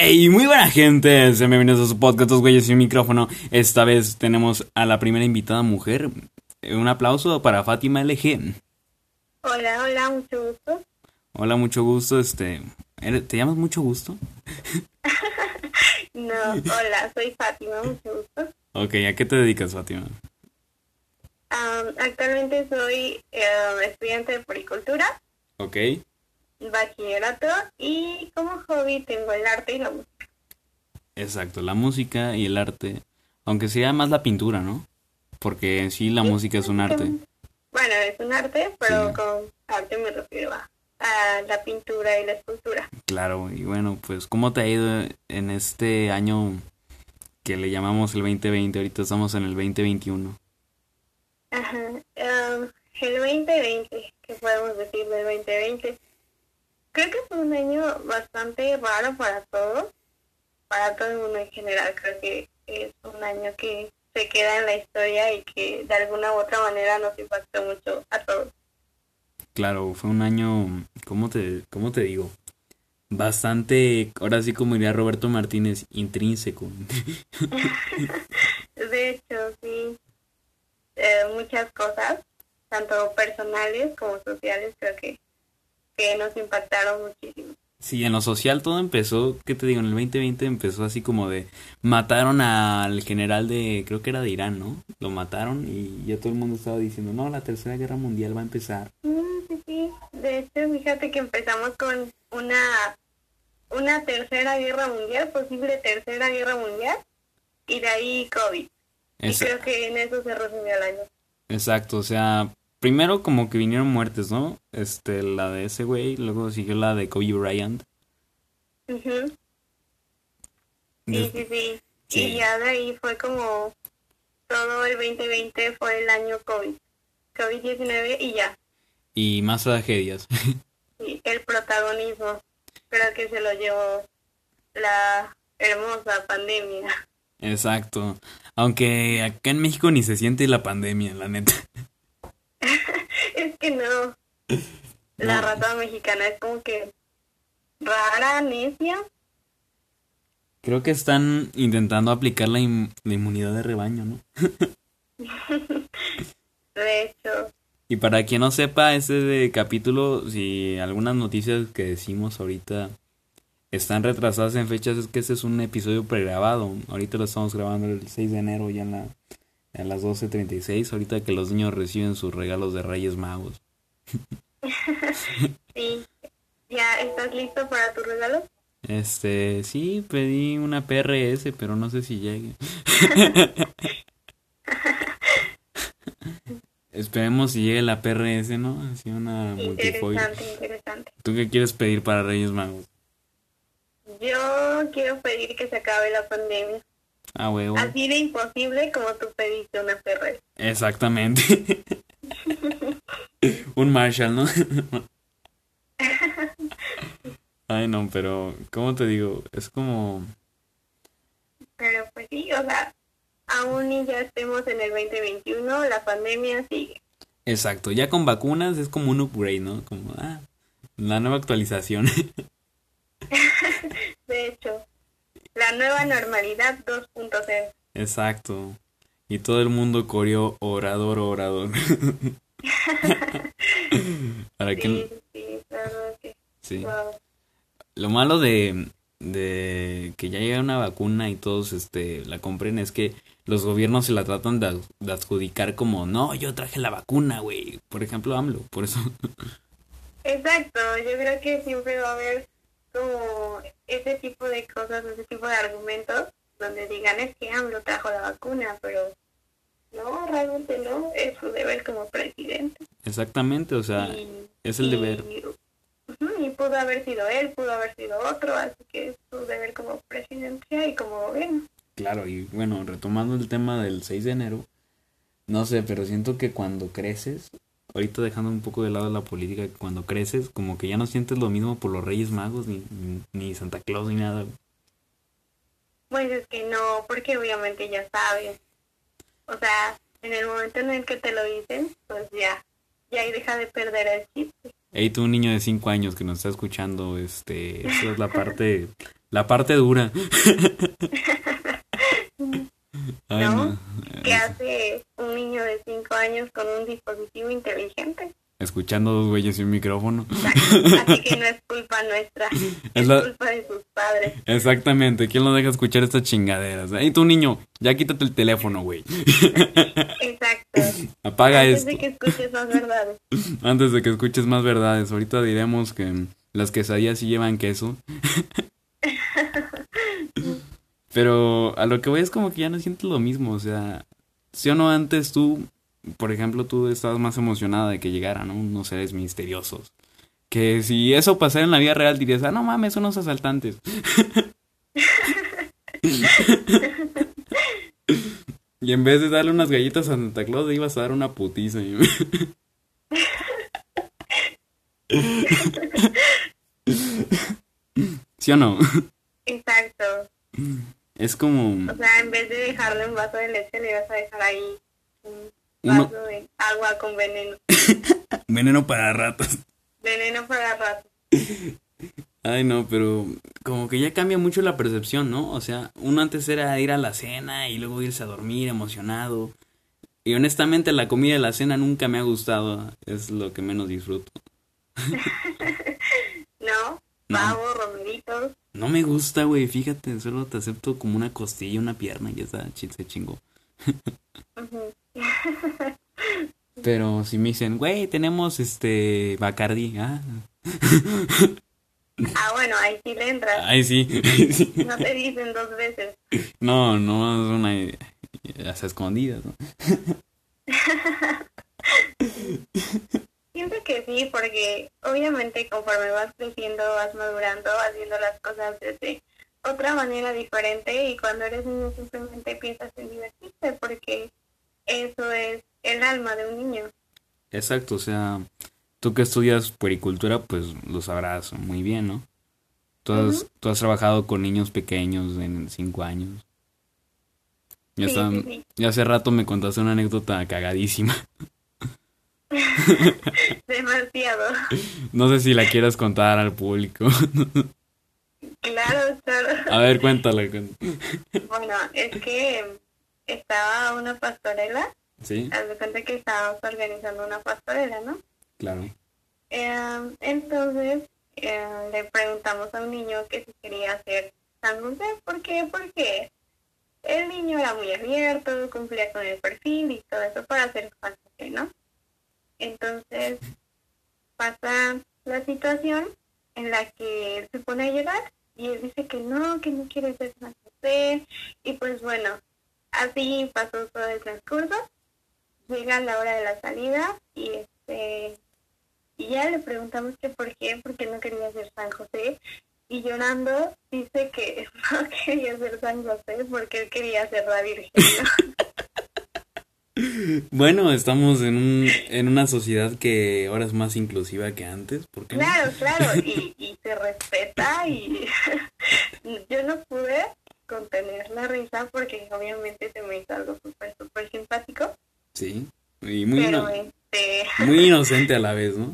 Hey, muy buena gente, sean bienvenidos a su podcast Dos Güeyes y un Micrófono. Esta vez tenemos a la primera invitada mujer. Un aplauso para Fátima LG. Hola, hola, mucho gusto. Hola, mucho gusto. Este, ¿te llamas mucho gusto? no, hola, soy Fátima, mucho gusto. Ok, ¿a qué te dedicas, Fátima? actualmente soy eh, estudiante de poricultura. Ok bachillerato y como hobby tengo el arte y la música. Exacto, la música y el arte, aunque sea más la pintura, ¿no? Porque en sí la música es un arte. Bueno, es un arte, pero con arte me refiero a, la pintura y la escultura. Claro, y bueno, pues ¿cómo te ha ido en este año que le llamamos el 2020? Ahorita estamos en el 2021. Ajá, um, el 2020, ¿qué podemos decir del 2020? Creo que fue un año bastante raro para todos, para todo el mundo en general. Creo que es un año que se queda en la historia y que de alguna u otra manera nos impactó mucho a todos. Claro, fue un año, ¿cómo te, cómo te digo? Bastante, ahora sí como diría Roberto Martínez, intrínseco. de hecho, sí. Eh, muchas cosas, tanto personales como sociales, creo que que nos impactaron muchísimo. Sí, en lo social todo empezó, ¿qué te digo? En el 2020 empezó así como de mataron al general de, creo que era de Irán, ¿no? Lo mataron y ya todo el mundo estaba diciendo, no, la tercera guerra mundial va a empezar. Mm, sí, sí, de hecho, fíjate que empezamos con una, una tercera guerra mundial, posible tercera guerra mundial, y de ahí COVID. Y creo que en eso se resumió el año. Exacto, o sea, primero como que vinieron muertes, ¿no? Este, la de ese güey, luego siguió la de Kobe Bryant. sí, sí, sí, Y ya de ahí fue como todo el 2020 fue el año COVID. COVID-19 y ya. Y más tragedias. sí, el protagonismo. Creo que se lo llevó la hermosa pandemia. Exacto. Aunque acá en México ni se siente la pandemia, la neta. es que no. La rata mexicana es como que rara, necia. Creo que están intentando aplicar la, inmunidad de rebaño, ¿no? de hecho. Y para quien no sepa, ese de capítulo, si algunas noticias que decimos ahorita están retrasadas en fechas, es que ese es un episodio pregrabado. Ahorita lo estamos grabando el 6 de enero ya en la a las 12.36, ahorita que los niños reciben sus regalos de Reyes Magos. sí. ¿Ya estás listo para tu regalo? Este, sí, pedí una PRS, pero no sé si llegue. Esperemos si llegue la PRS, ¿no? Así una multifoil. Interesante, interesante. ¿Tú qué quieres pedir para Reyes Magos? Yo quiero pedir que se acabe la pandemia. Ah, huevo. Así de imposible como tú pediste una perra. Exactamente. Un Marshall, ¿no? Ay, no, pero, ¿cómo te digo? Es como... Pero pues sí, o sea, aún y ya estemos en el 2021, la pandemia sigue. Exacto, ya con vacunas es como un upgrade, ¿no? Como, ah, la nueva actualización. de hecho. La nueva normalidad 2.0. Exacto. Y todo el mundo corrió orador, orador. ¿Para sí, sí, sí. Lo malo de, de que ya llega una vacuna y todos este la compren es que los gobiernos se la tratan de, de adjudicar como, no, yo traje la vacuna, güey. Por ejemplo, AMLO, por eso. Exacto, yo creo que siempre va a haber como ese tipo de cosas, ese tipo de argumentos, donde digan es que AMLO trajo la vacuna, pero no, realmente no, es su deber como presidente. Exactamente, o sea, es el deber. Y, pudo haber sido él, pudo haber sido otro, así que es su deber como presidencia y como gobierno. Claro, y bueno, retomando el tema del 6 de enero, no sé, pero siento que cuando creces, ahorita dejando un poco de lado la política, cuando creces, como que ya no sientes lo mismo por los Reyes Magos, ni, ni Santa Claus, ni nada. Pues es que no, porque obviamente ya sabes. O sea, en el momento en el que te lo dicen, pues ya, ya ahí deja de perder el chiste. Hey, tú un niño de 5 años que nos está escuchando, este, esa es la parte La parte dura. Ay, no. ¿Qué hace un niño de 5 años con un dispositivo inteligente? Escuchando dos güeyes y un micrófono. Así que no es culpa nuestra, es, culpa. Exactamente, ¿quién lo deja escuchar estas chingaderas? Y tu niño, ya quítate el teléfono, güey. Exacto. Apaga Antes esto. de que escuches más verdades. Antes de que escuches más verdades, ahorita diremos que las quesadillas sí llevan queso. Pero a lo que voy es como que ya no sientes lo mismo, o sea, si o no antes tú, por ejemplo, tú estabas más emocionada de que llegara, ¿no? Unos seres misteriosos. Que si eso pasara en la vida real dirías, ah, no mames, unos asaltantes. y en vez de darle unas galletas a Santa Claus, le ibas a dar una putiza. ¿Sí o no? Exacto. Es como... O sea, en vez de dejarle un vaso de leche, le vas a dejar ahí un vaso Uno- de agua con veneno. Veneno para ratas. Veneno para rato. Ay, no, pero como que ya cambia mucho la percepción, ¿no? O sea, uno antes era ir a la cena y luego irse a dormir emocionado. Y honestamente la comida de la cena nunca me ha gustado. Es lo que menos disfruto. ¿No? No. Pavo, romeritos. No me gusta, güey, fíjate, solo te acepto como una costilla, una pierna y ya está, se chingó. Ujú. Pero si me dicen, güey, tenemos este Bacardi, ah, Ah, bueno, ahí sí le entras. ay sí, sí. No te dicen dos veces. No, no, es una las escondidas, ¿no? Siento que sí, porque obviamente conforme vas creciendo, vas madurando, vas viendo las cosas desde otra manera diferente y cuando eres niño simplemente piensas en divertirte porque eso es el alma de un niño. Exacto, o sea, tú que estudias puericultura, pues lo sabrás muy bien, ¿no? Tú has, tú has trabajado con niños pequeños en cinco años. Ya, Sí, está- sí, sí. ya hace rato me contaste una anécdota cagadísima. Demasiado. No sé si la quieras contar al público. Claro, claro. A ver, cuéntala. Bueno, es que estaba una pastorela, Sí, haz de cuenta que estábamos organizando una pastorela, ¿no? claro. Eh, entonces eh, le preguntamos a un niño que si quería hacer San José. ¿Por qué? Porque el niño era muy abierto, cumplía con el perfil y todo eso para hacer San José, ¿no? Entonces pasa la situación en la que él se pone a llorar y él dice que no, que no quiere ser San José. Y pues bueno, así pasó todo el transcurso. Llega la hora de la salida y este y ya le preguntamos que por qué, porque no quería ser San José. Y llorando dice que no quería ser San José porque él quería ser la Virgen. ¿no? Bueno, estamos en, un, en una sociedad que ahora es más inclusiva que antes. ¿Por qué no? Claro, claro, y, y se respeta y yo no pude contener la risa porque obviamente se me hizo algo súper, súper simpático, Sí, y muy, pero ino- este, muy inocente a la vez, ¿no?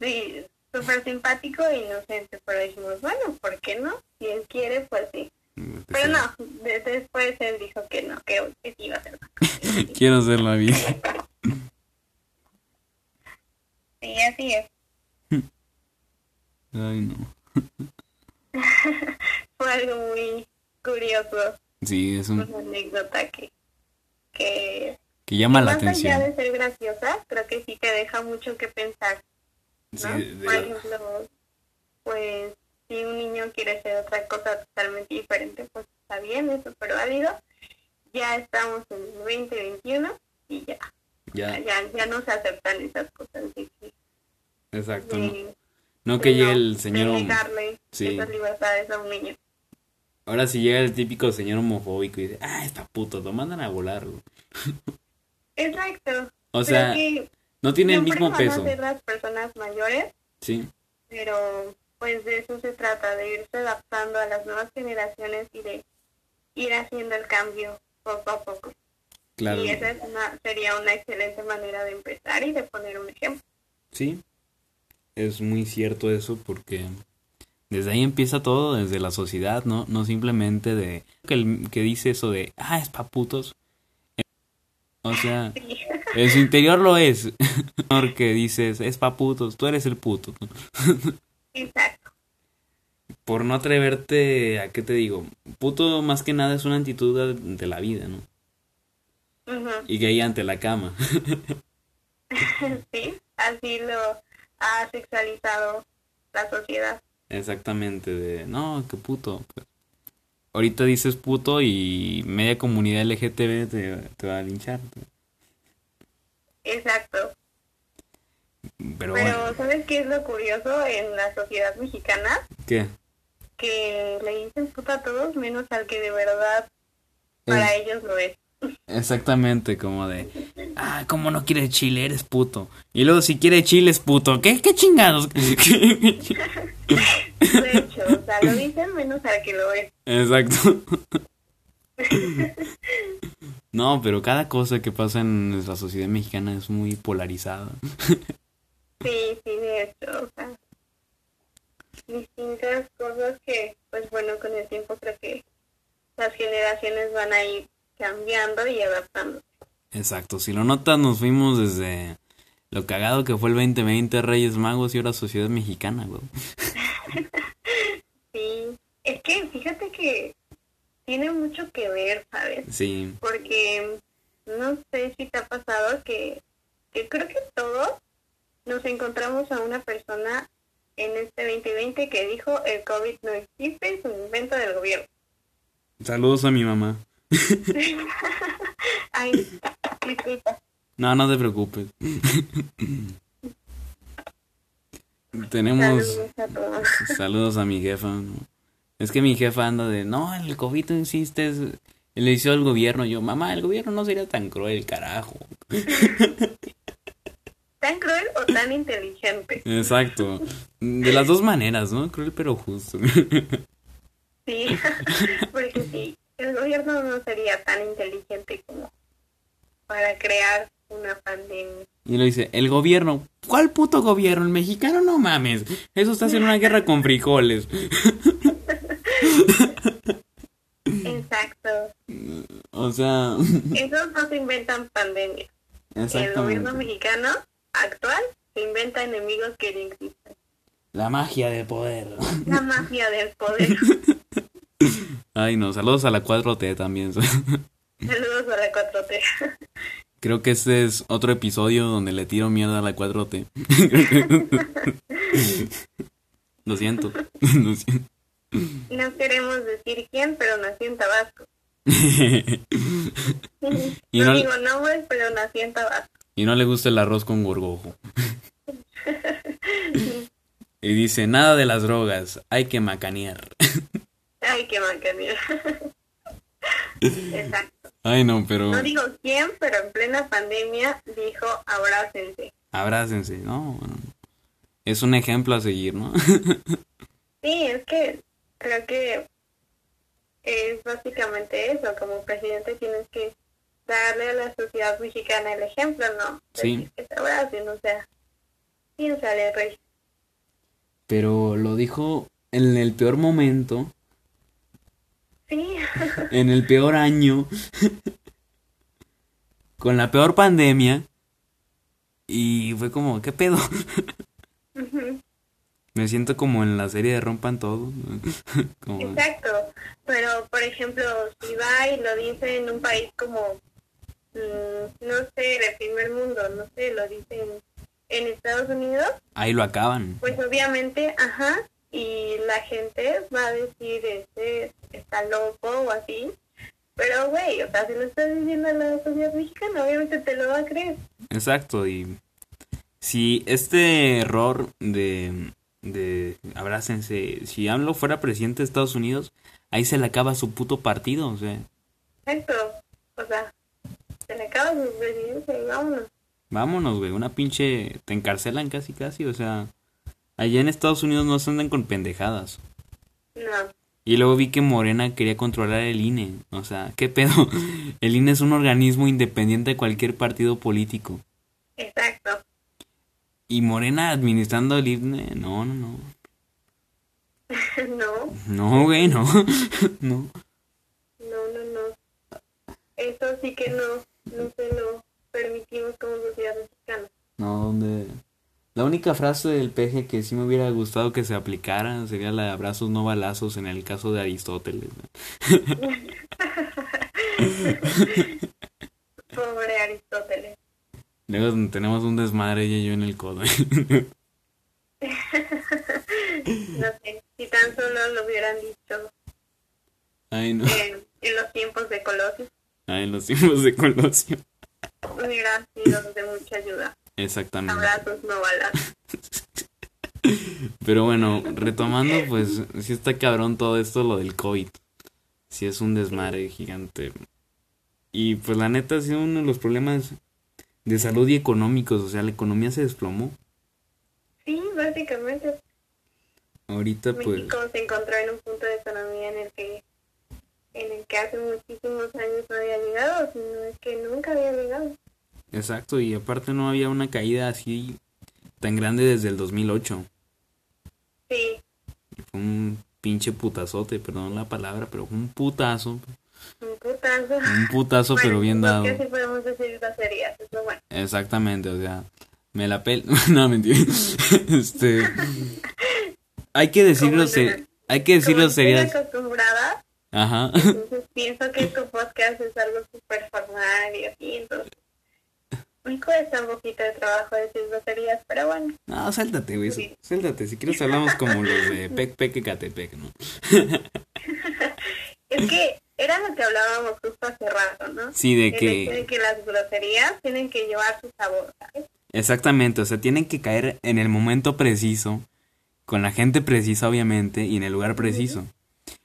sí, súper simpático e inocente, pero dijimos, bueno, ¿por qué no? Si él quiere, pues sí. Pero no, de- después él dijo que no, que, que sí iba a José. Quiero ser la vida. Sí, así es. Ay, no. Fue algo muy curioso, Sí, es un, una anécdota que, que que llama la más allá atención. de ser graciosa, creo que sí te deja mucho que pensar, Sí, ¿no? de Por ejemplo, pues si un niño quiere hacer otra cosa totalmente diferente, pues está bien, es súper válido. Ya estamos en el 2021 y ya, ya, ya, ya no se aceptan esas cosas de que, exacto. No, no que llegue no- el señor... negarle Sí. esas libertades a un niño. Ahora si llega el típico señor homofóbico y dice, ah, está puto, lo mandan a volar. güey". Exacto. O sea, no tiene el mismo van peso. a ser las personas mayores Sí, pero pues de eso se trata, de irse adaptando a las nuevas generaciones y de ir haciendo el cambio poco a poco. claro. Y esa es una, sería una excelente manera de empezar y de poner un ejemplo. Sí, es muy cierto eso porque Desde ahí empieza todo, desde la sociedad, ¿no? No simplemente de que, el, que dice eso de, ah, es pa' putos. O sea, en su interior lo es. Porque dices, es pa' putos, tú eres el puto. Exacto. Por no atreverte, ¿a qué te digo? Puto más que nada es una actitud de la vida, ¿no? Y gay ante la cama. sí, así lo ha sexualizado la sociedad. Exactamente, de, no, qué puto. Pues, ahorita dices puto y media comunidad LGTB te, te va a linchar. Exacto. Pero, Pero bueno, ¿sabes qué es lo curioso en la sociedad mexicana? ¿qué? Que le dicen puta a todos menos al que de verdad para Es- ellos lo es. Exactamente, como de, ah, ¿cómo no quieres chile? Eres puto. Y luego si quiere chile es puto. ¿Qué, qué chingados? De hecho, o sea, lo dicen menos al que lo es. Exacto. No, pero cada cosa que pasa en nuestra sociedad mexicana es muy polarizada. Sí, sí, de hecho, o sea, distintas cosas que, pues bueno, con el tiempo creo que las generaciones van a ir cambiando y adaptando. Exacto, si lo notas nos fuimos desde lo cagado que fue el 2020 Reyes Magos y ahora Sociedad Mexicana, güey. Sí, es que fíjate que tiene mucho que ver, ¿sabes? Sí, Porque no sé si te ha pasado que, que creo que todos nos encontramos a una persona en este 2020 que dijo el COVID no existe, es un invento del gobierno. saludos a mi mamá. Ay, disculpa. No, no te preocupes. Tenemos Saludos a todos. saludos a mi jefa. ¿no? Es que mi jefa anda de, no, el COVID insiste, es- le hizo al gobierno. Yo, mamá, el gobierno no sería tan cruel, carajo. ¿Tan cruel o tan inteligente? Exacto. De las dos maneras, ¿no? Cruel pero justo. Sí, porque sí, el gobierno no sería tan inteligente como para crear una pandemia. Y lo dice, el gobierno, ¿cuál puto gobierno? El mexicano no mames. Eso está haciendo una guerra con frijoles. Exacto. O sea, Esos no se inventan pandemias. El gobierno mexicano actual se inventa enemigos que no existen. La magia de poder. La mafia del poder. Ay, no, saludos a la 4T también. Saludos a la 4T. Creo que este es otro episodio donde le tiro mierda a la 4T. Lo siento. Lo siento. No queremos decir quién, pero nací en Tabasco. Y no, no- digo nombres, pero nací en Tabasco. Y no le gusta el arroz con gorgojo. Y dice, nada de las drogas, hay que macanear. Ay, qué macanía. Exacto. Ay, no, pero No digo quién, pero en plena pandemia dijo abrácense. abrácense, ¿no? Bueno, Es un ejemplo a seguir, ¿no? Sí, es que creo que es básicamente eso. Como presidente tienes que darle a la sociedad mexicana el ejemplo, ¿no? Sí. Que se abracen, o sea, piénsale, rey. Pero lo dijo en el peor momento, Sí, en el peor año, con la peor pandemia. Y fue como, ¿qué pedo? Me siento como en la serie de Rompan Todo. Como, exacto. Pero, por ejemplo, si va y lo dice en un país como, mm, no sé, de primer mundo, no sé, lo dice en, en Estados Unidos, ahí lo acaban. pues obviamente, ajá, y la gente va a decir, este está loco o así. Pero, güey, o sea, si lo estás diciendo a la sociedad mexicana, obviamente te lo va a creer. Exacto, y si este error de, de abrácense, si AMLO fuera presidente de Estados Unidos, ahí se le acaba su puto partido, o sea, Exacto. O sea, se le acaba su presidencia y vámonos. vámonos, güey, una pinche, te encarcelan casi casi, o sea, allá en Estados Unidos no se andan con pendejadas. No. Y luego vi que Morena quería controlar el INE, o sea, ¿qué pedo? El INE es un organismo independiente de cualquier partido político. Exacto. Y Morena administrando el INE, no, no, no. no, No, güey, no. no. no, no, no. Eso sí que no, no se lo permitimos como sociedad mexicana. No, donde... La única frase del peje que sí me hubiera gustado que se aplicara sería la de abrazos no balazos en el caso de Aristóteles. Pobre Aristóteles. Luego tenemos un desmadre ella y yo en el codo. No sé, si tan solo lo hubieran dicho Ay, no. en, en los tiempos de Colosio, Ay, los tiempos de Colosio. hubiera sido de mucha ayuda. Exactamente. Abrazos, no balas. Pero bueno, retomando, pues sí está cabrón todo esto, lo del COVID. Sí es un desmadre gigante. Y pues la neta ha sido uno de los problemas de salud y económicos. O sea, la economía se desplomó. Sí, básicamente Ahorita pues... México se encontró en un punto de economía en el que en el que hace muchísimos años no había llegado, sino es que nunca había llegado. Exacto, y aparte no había una caída así tan grande desde el 2008. Sí, Fue un pinche putazote, perdón la palabra, pero fue un putazo. un putazo. Un putazo, Bueno, pero bien dado. Porque así podemos decir groserías, bueno. Exactamente, o sea, me la pel... no, mentira. este... Hay que decirlo, se... no- hay que estoy serias. acostumbrada, Ajá. entonces pienso que tu podcast es algo súper formal y así, entonces me cuesta un poquito de trabajo decir groserías, pero bueno. No, sáltate, güey. Sí. Sáltate. Si quieres hablamos como los de Pec Pec y Catepec, ¿no? Es que era lo que hablábamos justo hace rato, ¿no? Sí, de El hecho de que... que las groserías tienen que llevar su sabor, ¿sabes? Exactamente, o sea, tienen que caer en el momento preciso, con la gente precisa, obviamente, y en el lugar preciso.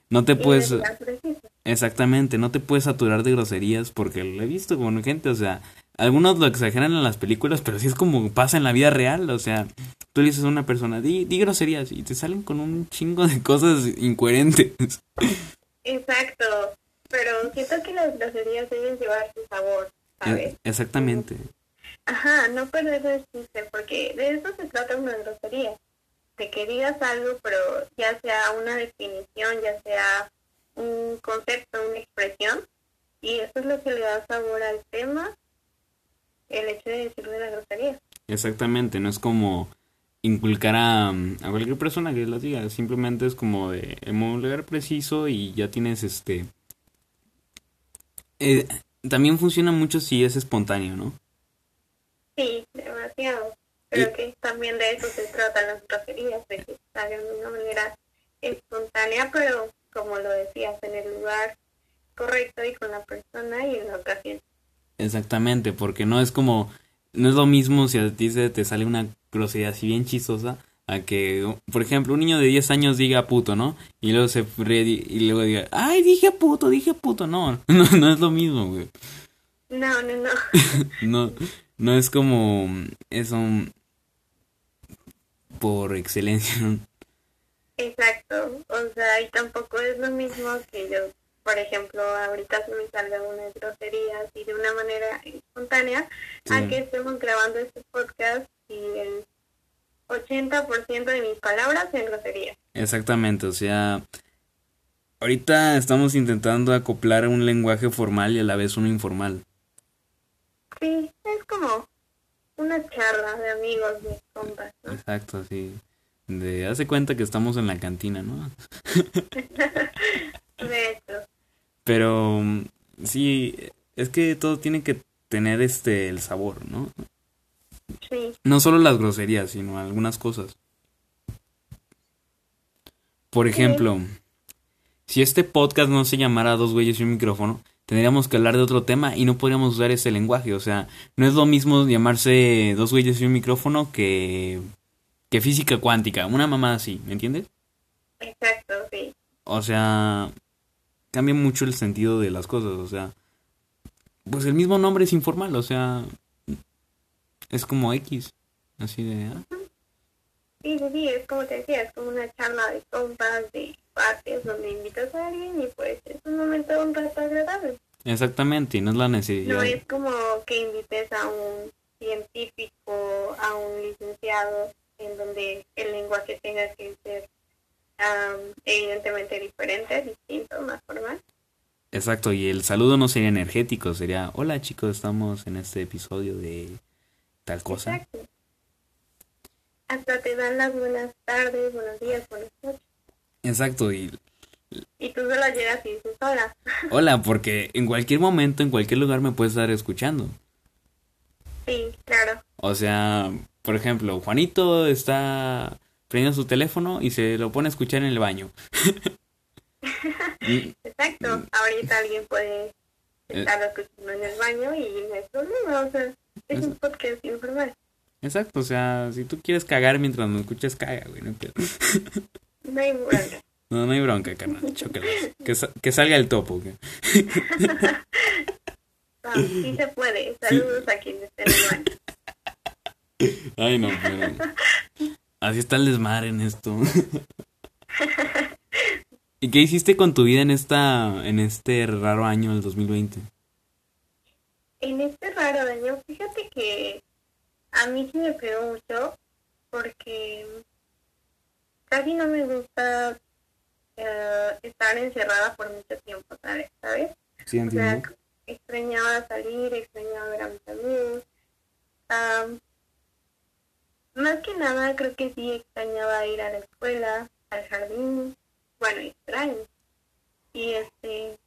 No te puedes... en el lugar preciso. Exactamente, no te puedes saturar de groserías porque lo he visto con gente, o sea, algunos lo exageran en las películas, pero sí es como pasa en la vida real, o sea, tú le dices a una persona, di, di groserías y te salen con un chingo de cosas incoherentes. Exacto, pero siento que las groserías deben llevar su sabor, ¿sabes? E- Exactamente. Ajá, no perder el chiste, porque de eso se trata una grosería. De que digas algo, pero ya sea una definición, ya sea un concepto, una expresión, y eso es lo que le da sabor al tema, el hecho de decirle la grosería. Exactamente, no es como inculcar a, a cualquier persona que las diga, simplemente es como de en un lugar preciso y ya tienes este... eh, también funciona mucho si es espontáneo, ¿no? Sí, demasiado. Creo Y- que también de eso se tratan las groserías, de que salgan de una manera espontánea, pero como lo decías, en el lugar correcto y con la persona y en la ocasión. Exactamente, porque no es como, no es lo mismo si a ti se te sale una grosería así bien chistosa, a que, por ejemplo, un niño de 10 años diga puto, ¿no? Y luego se ríe y luego diga, ay, dije puto, dije puto, no, no, no es lo mismo, güey. No, no, no. No, no es como eso por excelencia. Exacto. O sea, y tampoco es lo mismo que yo, por ejemplo, ahorita se me salga una grosería así de una manera espontánea, Sí. a que estemos grabando este podcast y el 80% de mis palabras sean groserías. Exactamente, o sea, ahorita estamos intentando acoplar un lenguaje formal y a la vez uno informal. Sí, es como una charla de amigos, de compas, ¿no? Exacto, sí. De hace cuenta que estamos en la cantina, ¿no? De hecho, Pero sí, es que todo tiene que tener este el sabor, ¿no? sí, No solo las groserías, sino algunas cosas. Por ejemplo, si este podcast no se llamara Dos güeyes y un micrófono, tendríamos que hablar de otro tema y no podríamos usar ese lenguaje. O sea, no es lo mismo llamarse Dos güeyes y un micrófono que, que física cuántica. Una mamá así, ¿me entiendes? exacto, sí. O sea, cambia mucho el sentido de las cosas. O sea, pues el mismo nombre es informal. O sea, es como X. Así de... ah, Sí, sí, es como te decía, es como una charla de compas, de partes, donde invitas a alguien y pues es un momento, un rato agradable. Exactamente, y no es la necesidad. No es como que invites a un científico, a un licenciado, en donde el lenguaje tenga que ser evidentemente diferente, distinto, más formal. Exacto, y el saludo no sería energético, sería, hola chicos, estamos en este episodio de tal cosa. Exacto. Hasta te dan las buenas tardes, buenos días, buenas noches. Exacto, y... Y tú solo llegas y dices hola. Hola, porque en cualquier momento, en cualquier lugar me puedes estar escuchando. Sí, claro. O sea, por ejemplo, Juanito está prendiendo su teléfono y se lo pone a escuchar en el baño. Exacto. Ahorita alguien puede estar escuchando en el baño y no hay problema. O sea, es un podcast informal. Exacto, o sea, si tú quieres cagar mientras me escuchas, caga, güey, no No hay bronca. No, no hay bronca, carnal, Que, que salga el topo, ¿qué? sí se puede. Saludos a quienes estén en el baño. Ay, no, pero... Así está el desmadre en esto. ¿Y qué hiciste con tu vida en esta en este raro año del 2020? En este raro año, fíjate que a mí sí me pegó mucho porque casi no me gusta eh, estar encerrada por mucho tiempo, ¿sabes? Sí, entiendo. extrañaba salir, extrañaba ver a mis amigos. Más que nada creo que sí extrañaba ir a la escuela, al jardín, bueno, extraño. Y este,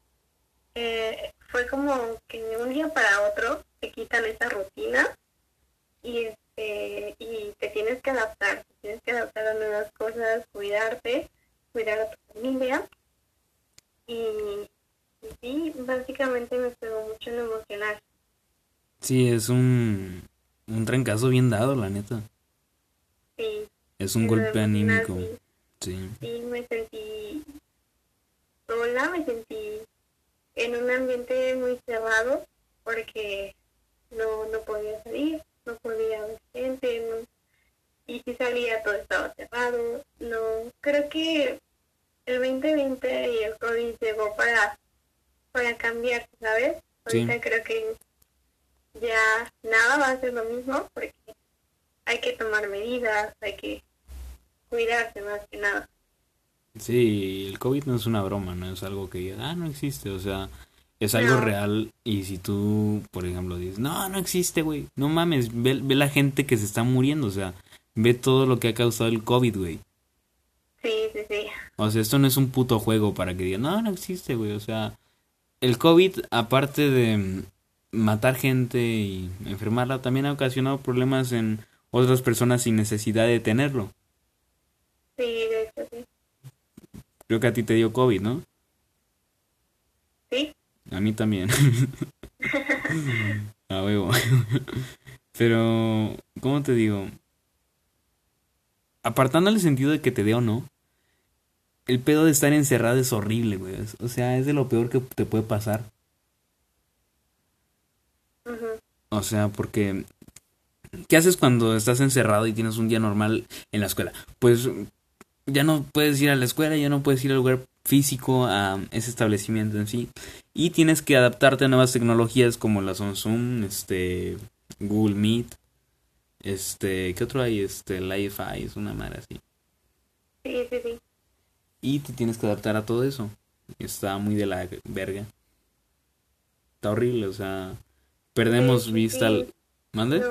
eh, fue como que de un día para otro te quitan esa rutina y este y te tienes que adaptar, tienes que adaptar a nuevas cosas, cuidarte, cuidar a tu familia. Y, sí, básicamente me pegó mucho en emocional. Sí, es un, un trancazo bien dado, la neta. Sí. Es un golpe anímico. Sí. me sentí sola, me sentí en un ambiente muy cerrado porque no, no podía salir, no podía ver gente, y si salía todo estaba cerrado. No, creo que el 2020 y el COVID llegó para, para cambiar, ¿sabes? Ahorita creo que ya nada va a ser lo mismo porque hay que tomar medidas, hay que cuidarse más que nada. Sí, el COVID no es una broma, no es algo que ah, no existe, o sea, es algo real y si tú, por ejemplo, dices, no, no existe, güey, no mames, ve, ve, la gente que se está muriendo, o sea, ve todo lo que ha causado el COVID, güey. Sí, sí, sí. O sea, esto no es un puto juego para que digan, no, no existe, güey, o sea, el COVID, aparte de matar gente y enfermarla, también ha ocasionado problemas en otras personas sin necesidad de tenerlo. Sí, de hecho, sí. Creo que a ti te dio COVID, ¿no? Sí. A mí también. a huevo. Pero, ¿cómo te digo? Apartando el sentido de que te dé o no, el pedo de estar encerrado es horrible, güey. O sea, es de lo peor que te puede pasar. O sea, porque ¿qué haces cuando estás encerrado y tienes un día normal en la escuela? Pues ya no puedes ir a la escuela, ya no puedes ir al lugar físico a ese establecimiento en sí y tienes que adaptarte a nuevas tecnologías como la Zoom, este Google Meet, este, ¿qué otro hay? Este Li-Fi, es una madre así. Sí, sí, sí. Y te tienes que adaptar a todo eso. Está muy de la verga. Está horrible, o sea, perdemos vista al... ¿Mande?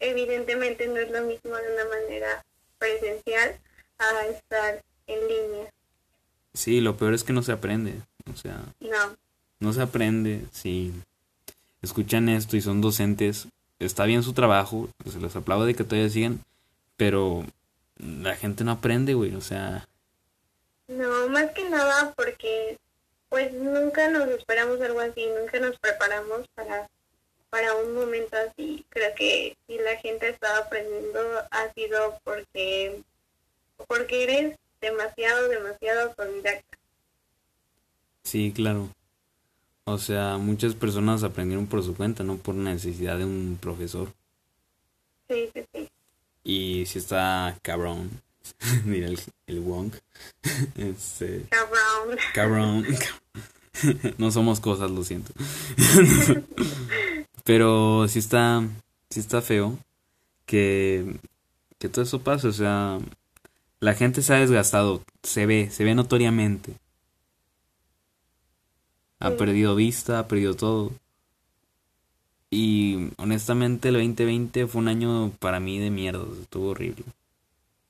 evidentemente no es lo mismo de una manera presencial a estar en línea. Sí, lo peor es que no se aprende. O sea, no. No se aprende. Si escuchan esto y son docentes, está bien su trabajo, se les aplaude de que todavía sigan, pero la gente no aprende, güey, o sea. No, más que nada porque pues nunca nos esperamos algo así, nunca nos preparamos para para un momento así. Creo que si la gente está aprendiendo ha sido porque porque eres demasiado, demasiado autodidacta. Sí, claro. O sea, muchas personas aprendieron por su cuenta, no por necesidad de un profesor. Sí, sí, sí. Y si está cabrón. Mira el, el Wong. este, cabrón. Cabrón. no somos cosas, lo siento. Pero sí está, sí está feo que, que todo eso pase. O sea, La gente se ha desgastado, se ve, se ve notoriamente. Ha perdido vista, ha perdido todo. Y honestamente el 2020 fue un año para mí de mierda, estuvo horrible.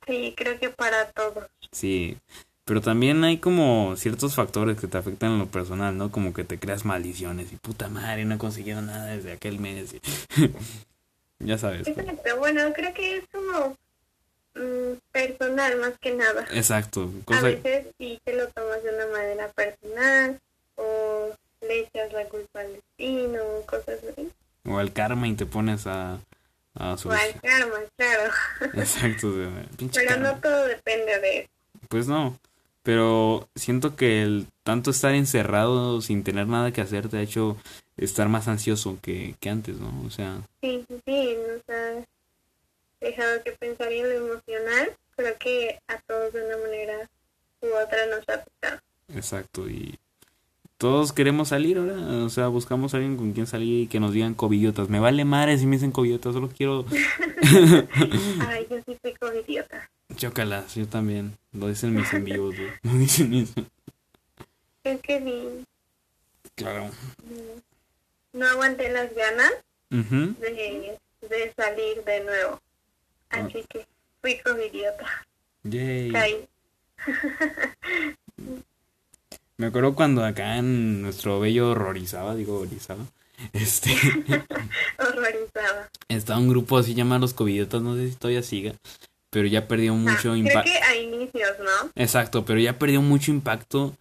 Sí, creo que para todos. Sí, pero también hay como ciertos factores que te afectan en lo personal, ¿no? Como que te creas maldiciones y puta madre, no he conseguido nada desde aquel mes. ya sabes. pues. Exacto, bueno, creo que es como mm, personal más que nada. Exacto. A Cosa... veces sí te lo tomas de una manera personal o le echas la culpa al destino, cosas así. O el karma y te pones a... a O sobre- al karma, claro. Exacto. Pero karma. no todo depende de eso. Pues no. Pero siento que el tanto estar encerrado sin tener nada que hacer te ha hecho estar más ansioso que, que antes, ¿no? O sea, Sí, sí, sí, nos ha dejado que pensar en lo emocional. Creo que a todos de una manera u otra nos ha afectado. exacto. Y todos queremos salir ahora. O sea, buscamos a alguien con quien salir y que nos digan covidiotas. Me vale madre si me dicen covidiotas, solo quiero Ay, yo sí fui como idiota. chócalas. Yo también. Lo dicen mis en vivos, güey. Lo dicen mis... Es que sí, Claro. mm, no aguanté las ganas de, de salir de nuevo. Así que fui como idiota. Yay. Caí. Me acuerdo cuando acá en nuestro bello horrorizaba, digo horrorizaba, este, horrorizada. estaba un grupo así llamado Los Covidiotas, no sé si todavía siga, pero ya perdió Ah, mucho creo impacto. que a inicios, ¿no? Exacto, pero ya perdió mucho impacto,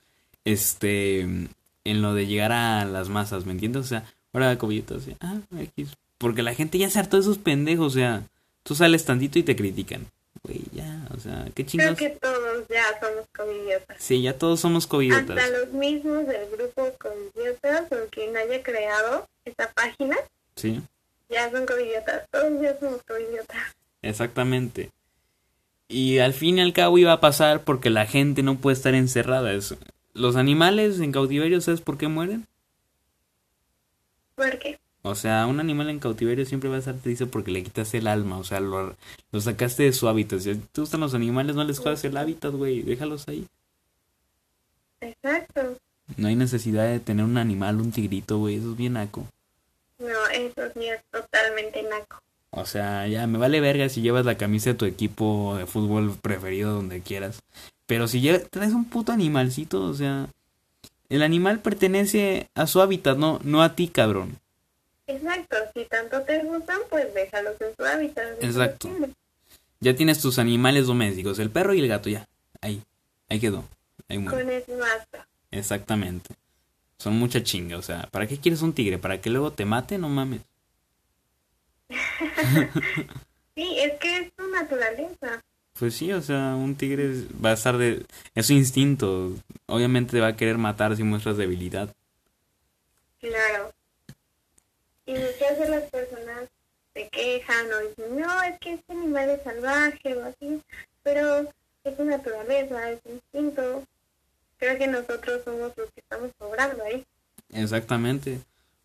este, en lo de llegar a las masas, ¿me entiendes? O sea, ahora Covidiotas, ah, X, porque la gente ya se hartó de esos pendejos, o sea, tú sales tantito y te critican, güey, ya, o sea, qué Creo chingados. que todos ya somos covidiotas. Sí, ya todos somos Hasta Covidiotas. los mismos del grupo covidiotas o quien haya creado esta página Sí. ya son covidiotas. Todos ya somos covidiotas. Exactamente. Y al fin y al cabo iba a pasar porque la gente no puede estar encerrada. Es- Los animales en cautiverio, ¿sabes por qué mueren? ¿Por qué? O sea, un animal en cautiverio siempre va a estar triste porque le quitas el alma, o sea, lo, lo sacaste de su hábitat. Si te gustan los animales, no les jodas el hábitat, güey, déjalos ahí. Exacto. No hay necesidad de tener un animal, un tigrito, güey, eso es bien naco. No, eso sí es totalmente naco. O sea, ya me vale verga si llevas la camisa de tu equipo de fútbol preferido donde quieras. Pero si lle- traes un puto animalcito, o sea, el animal pertenece a su hábitat, no, no a ti, cabrón. Exacto. Si tanto te gustan, pues déjalos en su hábitat. Exacto. Ya tienes tus animales domésticos, el perro y el gato, ya. Ahí, ahí quedó. Ahí muere. Con eso basta. Exactamente. Son mucha chinga, o sea, ¿para qué quieres un tigre? ¿Para que luego te mate? No mames. Sí, es que es su naturaleza. Pues sí, o sea, un tigre va a estar de... Es su instinto. Obviamente te va a querer matar si muestras debilidad. Claro. Y muchas de las personas se quejan o dicen, no, es que este animal es salvaje o así, pero es su naturaleza, es instinto. Creo que nosotros somos los que estamos sobrando ahí. Exactamente.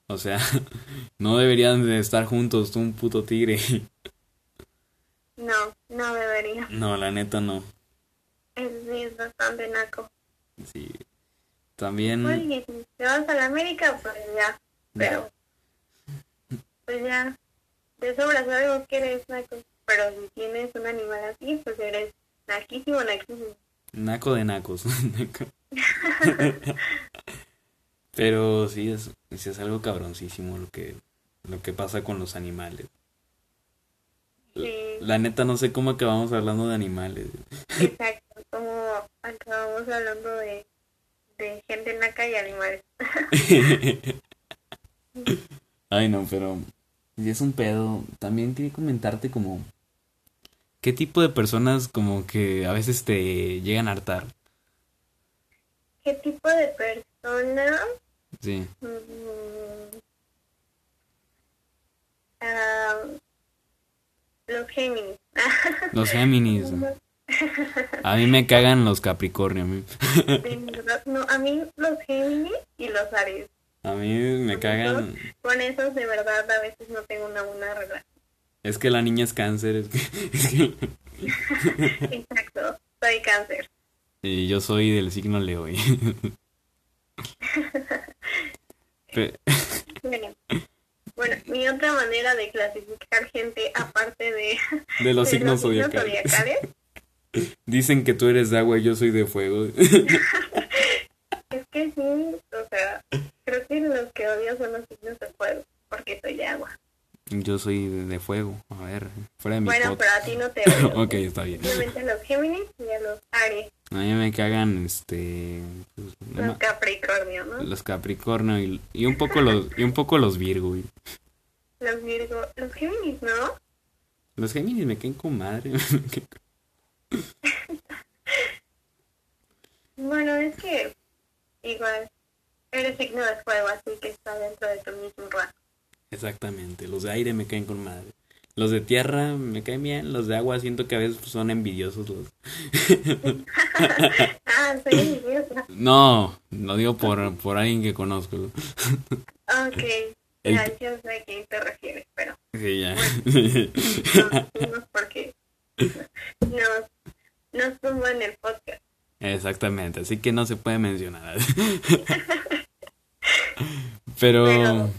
O sea, no deberían de estar juntos tú un puto tigre. No, no debería. No, la neta no. Es bastante naco. Sí. También... Oye, si te vas a la América, pues ya. Pero, pues ya. De sobra sabemos que eres naco. Pero si tienes un animal así, pues eres naquísimo, naquísimo. Naco de nacos. Naco. Pero sí es, sí es algo cabroncísimo lo que, lo que pasa con los animales. Sí. La neta no sé cómo acabamos hablando de animales. Exacto, como acabamos hablando de, de gente naca y animales. Ay no, pero si es un pedo. También quería comentarte como qué tipo de personas como que a veces te llegan a hartar. ¿Qué tipo de persona? Sí. Mm, ah, los Géminis. Los Géminis. A mí me cagan los Capricornio. A mí, no, a mí los Géminis y los Aries. A mí me cagan. Con esos de verdad a veces no tengo una buena relación. Es que la niña es cáncer. Es que, es que- Exacto. Soy cáncer. Y yo soy del signo Leo. güey. Pe- Bueno, bueno, mi otra manera de clasificar gente, aparte de, de los de signos zodiacales. Dicen que tú eres de agua y yo soy de fuego. es que sí, o sea, que odio son los signos de fuego, porque soy de agua. Yo soy de, fuego. A ver, fuera de mi Bueno, pero a ti no te odio. ok, está bien. Simplemente a los Géminis y a los Aries, A mí me cagan este pues, los Capricornio, ¿no? los Capricornio y, y un poco los y un poco los Virgo. güey. Los Virgo, los Géminis, ¿no? Los Géminis me caen con madre. Bueno, es que igual eres signo de fuego, así que está dentro de tu mismo rango. Exactamente, los de aire me caen con madre. Los de tierra me caen bien, los de agua siento que a veces son envidiosos los. ah, soy envidiosa. No, lo digo por, por alguien que conozco. Ok, El- ya, yo sé a quién te refieres, pero Sí, ya. no decimos porque nos, nos tumban el podcast. Exactamente, así que no se puede mencionar. Pero, Pero-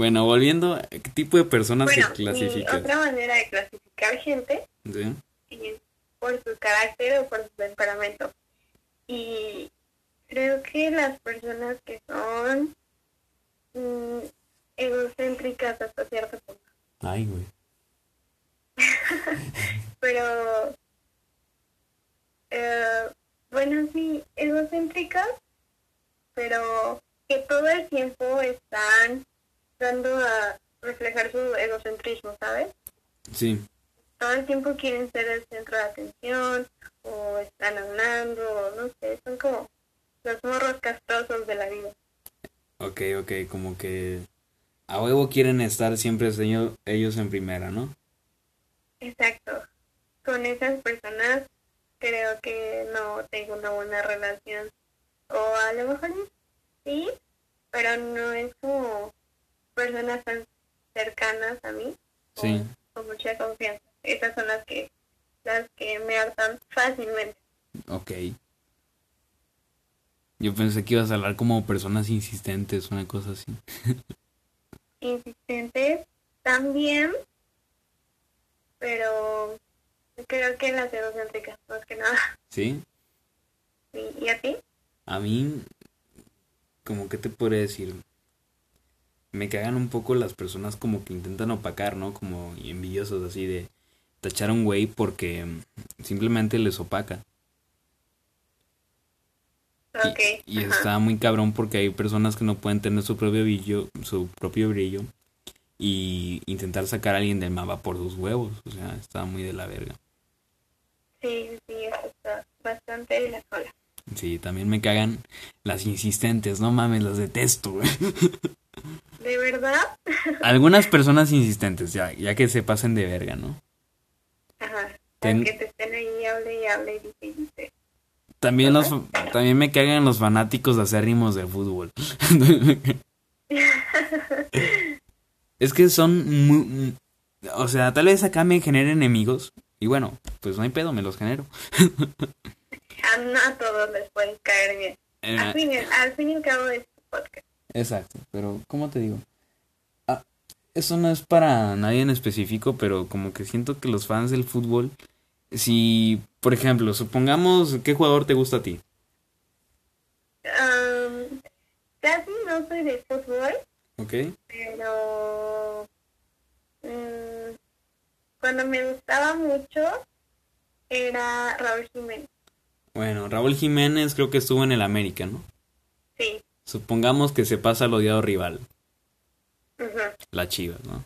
bueno, volviendo, ¿qué tipo de personas Bueno, se mi clasifican? otra manera de clasificar gente ¿Sí? es por su carácter o por su temperamento. Y creo que las personas que son mm, egocéntricas hasta cierto punto. Ay, güey. Pero, eh, bueno, sí, egocéntricas, pero que todo el tiempo están dando a reflejar su egocentrismo, ¿sabes? Sí, todo el tiempo quieren ser el centro de atención o están hablando o no sé, son como los morros castrosos de la vida. ok, ok, como que a huevo quieren estar siempre ellos, ellos en primera, ¿no? Exacto. Con esas personas creo que no tengo una buena relación. O a lo mejor sí, pero no es como personas tan cercanas a mí. Sí. Con mucha confianza. Esas son las que las que me hartan fácilmente. Ok. Yo pensé que ibas a hablar como personas insistentes, una cosa así. insistentes también, pero creo que las egocéntricas más que nada. ¿Sí? ¿Y, y a ti? A mí, como que te podría decir, me cagan un poco las personas como que intentan opacar, ¿no? Como envidiosos así de tachar a un güey porque mm, simplemente les opaca. Y- está muy cabrón porque hay personas que no pueden tener su propio brillo, su propio brillo y intentar sacar a alguien del mapa por sus huevos, o sea, está muy de la verga. Sí, sí, eso está bastante de la cola. Sí, también me cagan las insistentes, no mames, las detesto, güey. ¿De verdad? Algunas personas insistentes, ya, ya que se pasen de verga, ¿no? Ajá. Ten- Que te estén ahí, hable y hable y dice y dice. También los también me cagan los fanáticos de acérrimos del fútbol. es que son muy o sea, tal vez acá me genere enemigos y bueno, pues no hay pedo, me los genero. A, no a todos les pueden caer bien. Eh, Al fin, y- al fin y al cabo es tu podcast. Exacto, pero ¿cómo te digo? Ah, eso no es para nadie en específico, pero como que siento que los fans del fútbol, si, por ejemplo, supongamos, ¿qué jugador te gusta a ti? Casi no soy de fútbol, ¿Ok? pero mm, cuando me gustaba mucho era Raúl Jiménez. Bueno, Raúl Jiménez creo que estuvo en el América, ¿no? Sí. Supongamos que se pasa al odiado rival, ujú. la Chivas, ¿no?